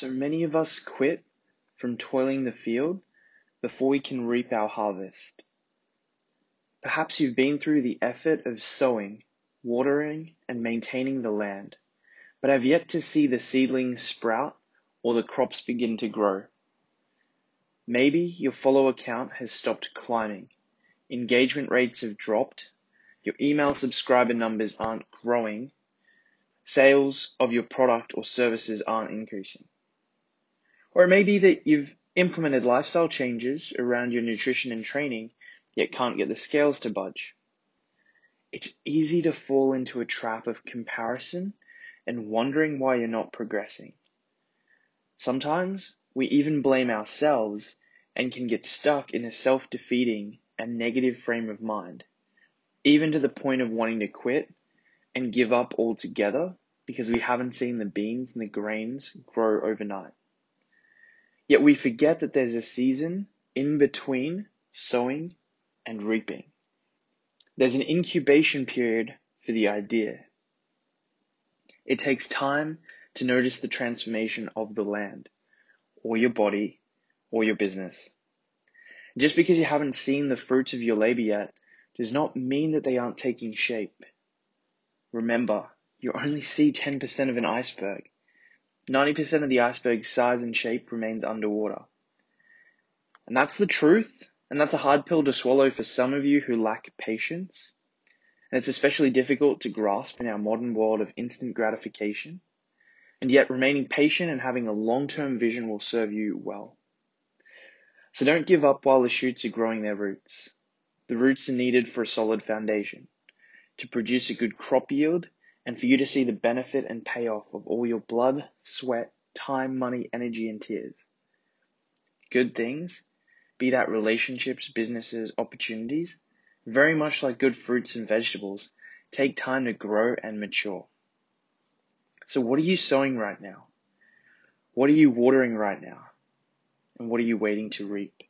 So many of us quit from toiling the field before we can reap our harvest. Perhaps you've been through the effort of sowing, watering, and maintaining the land, but have yet to see the seedlings sprout or the crops begin to grow. Maybe your follower count has stopped climbing, engagement rates have dropped, your email subscriber numbers aren't growing, sales of your product or services aren't increasing. Or it may be that you've implemented lifestyle changes around your nutrition and training, yet can't get the scales to budge. It's easy to fall into a trap of comparison and wondering why you're not progressing. Sometimes we even blame ourselves and can get stuck in a self defeating and negative frame of mind, even to the point of wanting to quit and give up altogether because we haven't seen the beans and the grains grow overnight. Yet we forget that there's a season in between sowing and reaping. There's an incubation period for the idea. It takes time to notice the transformation of the land, or your body, or your business. Just because you haven't seen the fruits of your labor yet does not mean that they aren't taking shape. Remember, you only see 10% of an iceberg. 90% of the iceberg's size and shape remains underwater. And that's the truth, and that's a hard pill to swallow for some of you who lack patience. And it's especially difficult to grasp in our modern world of instant gratification. And yet remaining patient and having a long-term vision will serve you well. So don't give up while the shoots are growing their roots. The roots are needed for a solid foundation, to produce a good crop yield, and for you to see the benefit and payoff of all your blood, sweat, time, money, energy, and tears. Good things, be that relationships, businesses, opportunities, very much like good fruits and vegetables, take time to grow and mature. So what are you sowing right now? What are you watering right now? And what are you waiting to reap?